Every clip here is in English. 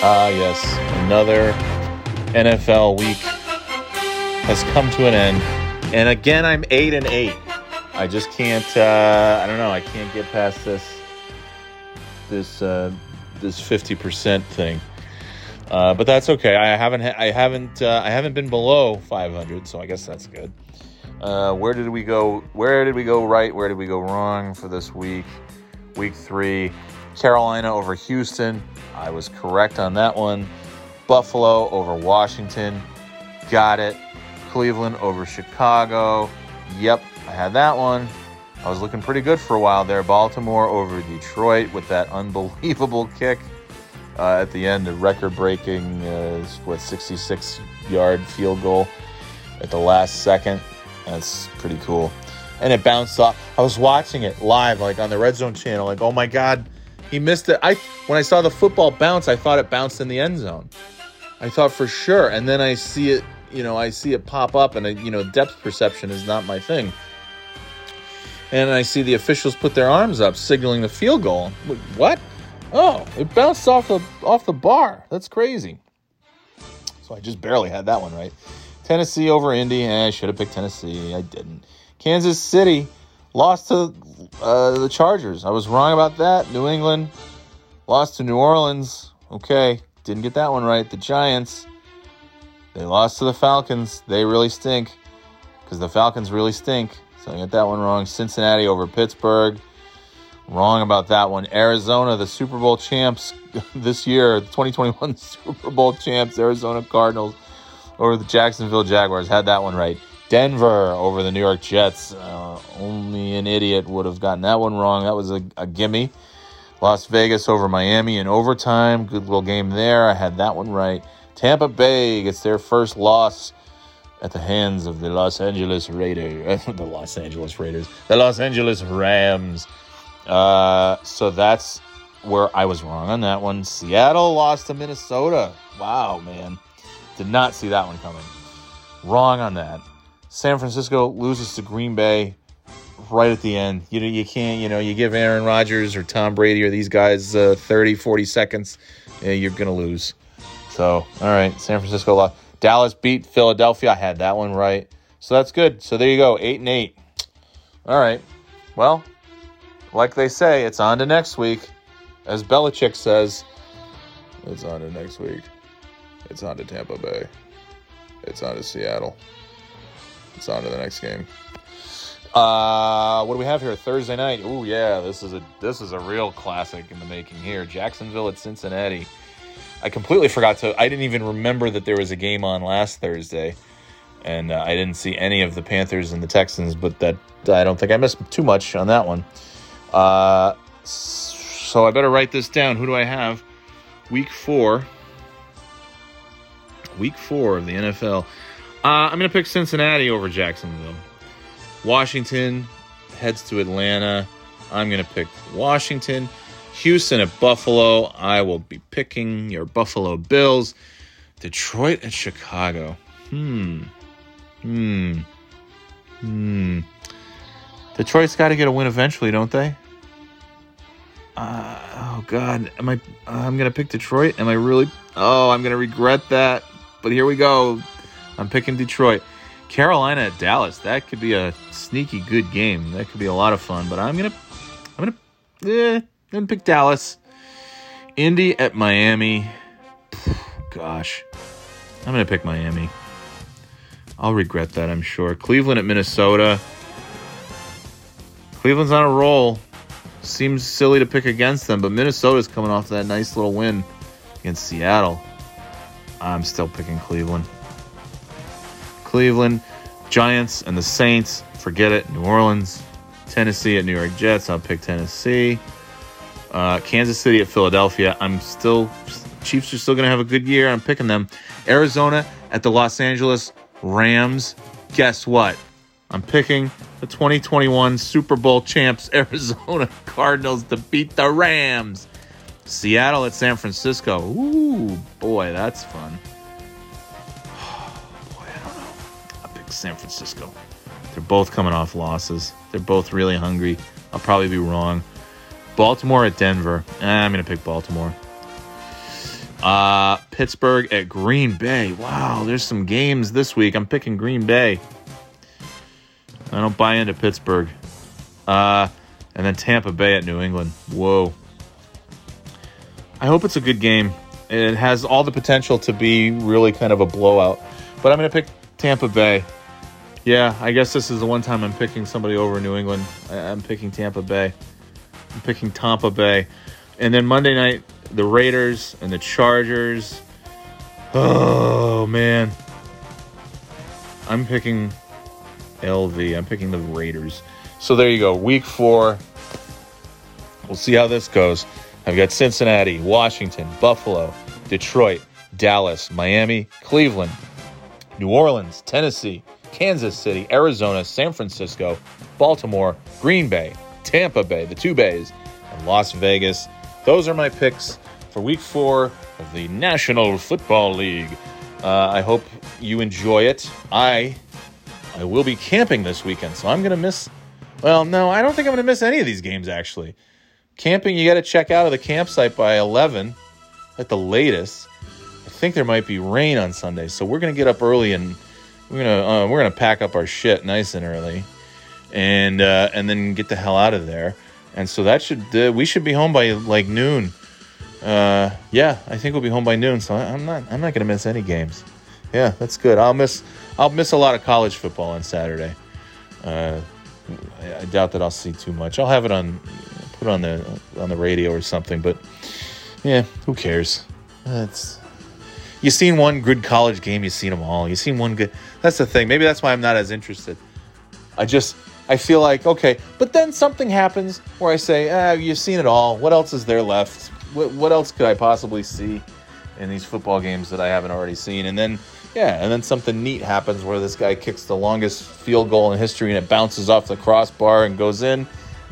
Ah, yes, another NFL week has come to an end, and again I'm eight and eight. I just can't. Uh, I don't know. I can't get past this this uh, this fifty percent thing. Uh, but that's okay. I haven't. Ha- I haven't. Uh, I haven't been below five hundred, so I guess that's good. Uh, where did we go? Where did we go right? Where did we go wrong for this week? Week three, Carolina over Houston. I was correct on that one. Buffalo over Washington. Got it. Cleveland over Chicago. Yep, I had that one. I was looking pretty good for a while there. Baltimore over Detroit with that unbelievable kick uh, at the end, a record-breaking, uh, what 66-yard field goal at the last second. That's pretty cool. And it bounced off. I was watching it live, like on the Red Zone channel. Like, oh my God, he missed it. I when I saw the football bounce, I thought it bounced in the end zone. I thought for sure, and then I see it. You know, I see it pop up, and you know, depth perception is not my thing. And I see the officials put their arms up, signaling the field goal. What? Oh, it bounced off the off the bar. That's crazy. So I just barely had that one right. Tennessee over Indy. Eh, I should have picked Tennessee. I didn't. Kansas City lost to uh, the Chargers. I was wrong about that. New England lost to New Orleans. Okay, didn't get that one right. The Giants, they lost to the Falcons. They really stink because the Falcons really stink. So I got that one wrong. Cincinnati over Pittsburgh. Wrong about that one. Arizona, the Super Bowl champs this year, the 2021 Super Bowl champs, Arizona Cardinals over the Jacksonville Jaguars. Had that one right. Denver over the New York Jets. Uh, only an idiot would have gotten that one wrong. That was a, a gimme. Las Vegas over Miami in overtime. Good little game there. I had that one right. Tampa Bay gets their first loss at the hands of the Los Angeles Raiders. the Los Angeles Raiders. The Los Angeles Rams. Uh, so that's where I was wrong on that one. Seattle lost to Minnesota. Wow, man. Did not see that one coming. Wrong on that. San Francisco loses to Green Bay right at the end. You know, you can't, you know, you give Aaron Rodgers or Tom Brady or these guys uh, 30, 40 seconds, yeah, you're going to lose. So, all right, San Francisco lost. Dallas beat Philadelphia. I had that one right. So that's good. So there you go, 8 and 8. All right. Well, like they say, it's on to next week. As Belichick says, it's on to next week. It's on to Tampa Bay. It's on to Seattle. It's on to the next game. Uh, what do we have here? Thursday night. Oh yeah, this is a this is a real classic in the making here. Jacksonville at Cincinnati. I completely forgot to. I didn't even remember that there was a game on last Thursday, and uh, I didn't see any of the Panthers and the Texans. But that I don't think I missed too much on that one. Uh, so I better write this down. Who do I have? Week four. Week four of the NFL. Uh, I'm going to pick Cincinnati over Jacksonville. Washington heads to Atlanta. I'm going to pick Washington. Houston at Buffalo. I will be picking your Buffalo Bills. Detroit at Chicago. Hmm. Hmm. Hmm. Detroit's got to get a win eventually, don't they? Uh, oh God, am I? I'm gonna pick Detroit. Am I really? Oh, I'm gonna regret that. But here we go. I'm picking Detroit. Carolina at Dallas. That could be a sneaky good game. That could be a lot of fun. But I'm gonna, I'm gonna, eh, I'm gonna pick Dallas. Indy at Miami. Gosh, I'm gonna pick Miami. I'll regret that, I'm sure. Cleveland at Minnesota. Cleveland's on a roll. Seems silly to pick against them, but Minnesota's coming off that nice little win against Seattle. I'm still picking Cleveland. Cleveland, Giants, and the Saints. Forget it. New Orleans, Tennessee at New York Jets. I'll pick Tennessee. Uh, Kansas City at Philadelphia. I'm still. Chiefs are still going to have a good year. I'm picking them. Arizona at the Los Angeles Rams. Guess what? I'm picking the 2021 Super Bowl champs Arizona Cardinals to beat the Rams. Seattle at San Francisco. Ooh, boy, that's fun. San Francisco. They're both coming off losses. They're both really hungry. I'll probably be wrong. Baltimore at Denver. Eh, I'm going to pick Baltimore. Uh, Pittsburgh at Green Bay. Wow, there's some games this week. I'm picking Green Bay. I don't buy into Pittsburgh. Uh, and then Tampa Bay at New England. Whoa. I hope it's a good game. It has all the potential to be really kind of a blowout. But I'm going to pick Tampa Bay. Yeah, I guess this is the one time I'm picking somebody over New England. I'm picking Tampa Bay. I'm picking Tampa Bay. And then Monday night, the Raiders and the Chargers. Oh, man. I'm picking LV. I'm picking the Raiders. So there you go. Week four. We'll see how this goes. I've got Cincinnati, Washington, Buffalo, Detroit, Dallas, Miami, Cleveland, New Orleans, Tennessee, Kansas City, Arizona, San Francisco, Baltimore, Green Bay, Tampa Bay, the two bays, and Las Vegas. Those are my picks for week four of the National Football League. Uh, I hope you enjoy it. I I will be camping this weekend, so I'm going to miss. Well, no, I don't think I'm going to miss any of these games actually. Camping, you got to check out of the campsite by 11 at the latest. I think there might be rain on Sunday, so we're gonna get up early and we're gonna uh, we're gonna pack up our shit nice and early, and uh, and then get the hell out of there. And so that should uh, we should be home by like noon. Uh, yeah, I think we'll be home by noon. So I'm not I'm not gonna miss any games. Yeah, that's good. I'll miss I'll miss a lot of college football on Saturday. Uh, I doubt that I'll see too much. I'll have it on put on the on the radio or something. But yeah, who cares? It's you seen one good college game, you've seen them all. You've seen one good. That's the thing. Maybe that's why I'm not as interested. I just I feel like okay, but then something happens where I say, ah, you've seen it all. What else is there left? What, what else could I possibly see in these football games that I haven't already seen? And then yeah, and then something neat happens where this guy kicks the longest field goal in history and it bounces off the crossbar and goes in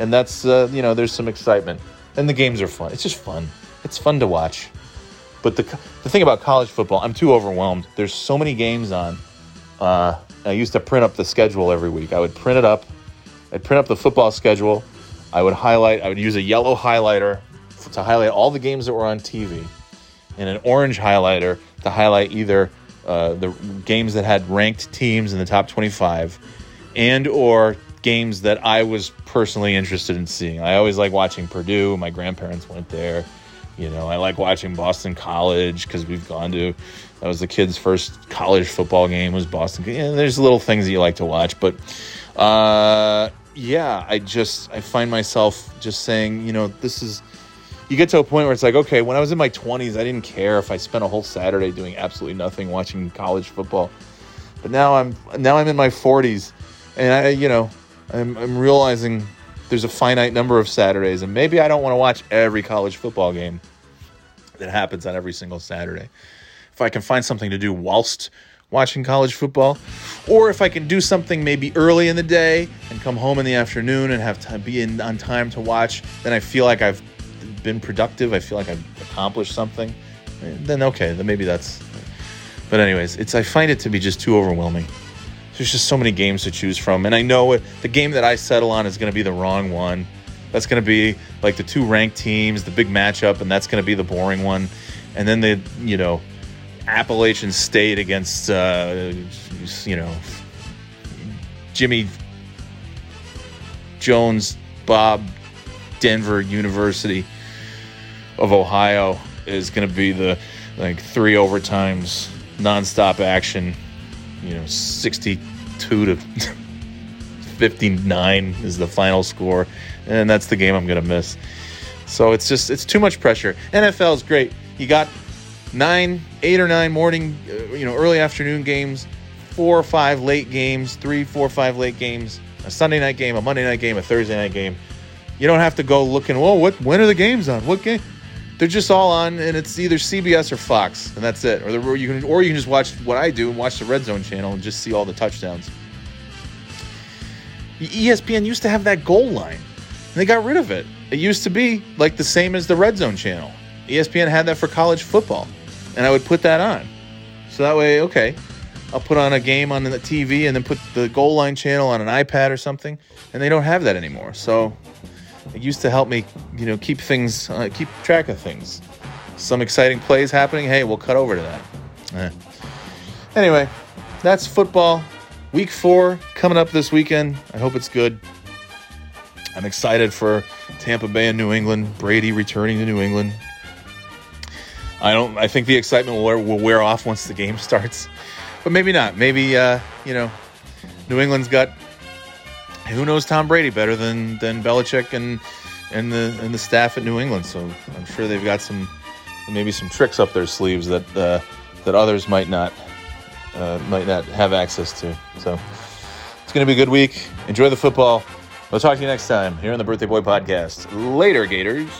and that's uh, you know there's some excitement, and the games are fun. It's just fun. It's fun to watch. But the the thing about college football, I'm too overwhelmed. There's so many games on. Uh, I used to print up the schedule every week. I would print it up. I'd print up the football schedule. I would highlight. I would use a yellow highlighter to highlight all the games that were on TV, and an orange highlighter to highlight either uh, the games that had ranked teams in the top 25, and or games that I was personally interested in seeing. I always like watching Purdue. My grandparents went there. You know, I like watching Boston College because we've gone to. That was the kid's first college football game. Was Boston? Yeah, there's little things that you like to watch, but uh, yeah, I just I find myself just saying, you know, this is. You get to a point where it's like, okay, when I was in my 20s, I didn't care if I spent a whole Saturday doing absolutely nothing watching college football. But now I'm now I'm in my 40s, and I, you know, I'm, I'm realizing there's a finite number of Saturdays, and maybe I don't want to watch every college football game that happens on every single Saturday. If I can find something to do whilst watching college football, or if I can do something maybe early in the day and come home in the afternoon and have time be in on time to watch, then I feel like I've been productive. I feel like I've accomplished something. Then okay, then maybe that's. But anyways, it's I find it to be just too overwhelming there's just so many games to choose from. And I know it, the game that I settle on is going to be the wrong one. That's going to be like the two ranked teams, the big matchup, and that's going to be the boring one. And then the, you know, Appalachian State against, uh, you know, Jimmy Jones, Bob, Denver University of Ohio is going to be the like three overtimes, nonstop action you know, 62 to 59 is the final score, and that's the game I'm going to miss. So it's just it's too much pressure. NFL is great. You got nine, eight or nine morning, uh, you know, early afternoon games, four or five late games, three, four, five late games, a Sunday night game, a Monday night game, a Thursday night game. You don't have to go looking. Well, what when are the games on? What game? They're just all on, and it's either CBS or Fox, and that's it. Or, or you can, or you can just watch what I do and watch the Red Zone channel and just see all the touchdowns. ESPN used to have that goal line, and they got rid of it. It used to be like the same as the Red Zone channel. ESPN had that for college football, and I would put that on. So that way, okay, I'll put on a game on the TV and then put the goal line channel on an iPad or something, and they don't have that anymore. So it used to help me, you know, keep things, uh, keep track of things. some exciting plays happening, hey, we'll cut over to that. Eh. Anyway, that's football. Week four coming up this weekend. I hope it's good. I'm excited for Tampa Bay and New England. Brady returning to New England. I don't. I think the excitement will wear, will wear off once the game starts, but maybe not. Maybe uh, you know, New England's got who knows Tom Brady better than than Belichick and and the and the staff at New England. So I'm sure they've got some maybe some tricks up their sleeves that uh, that others might not uh, might not have access to. So it's going to be a good week. Enjoy the football. We'll talk to you next time here on the Birthday Boy Podcast. Later, Gators.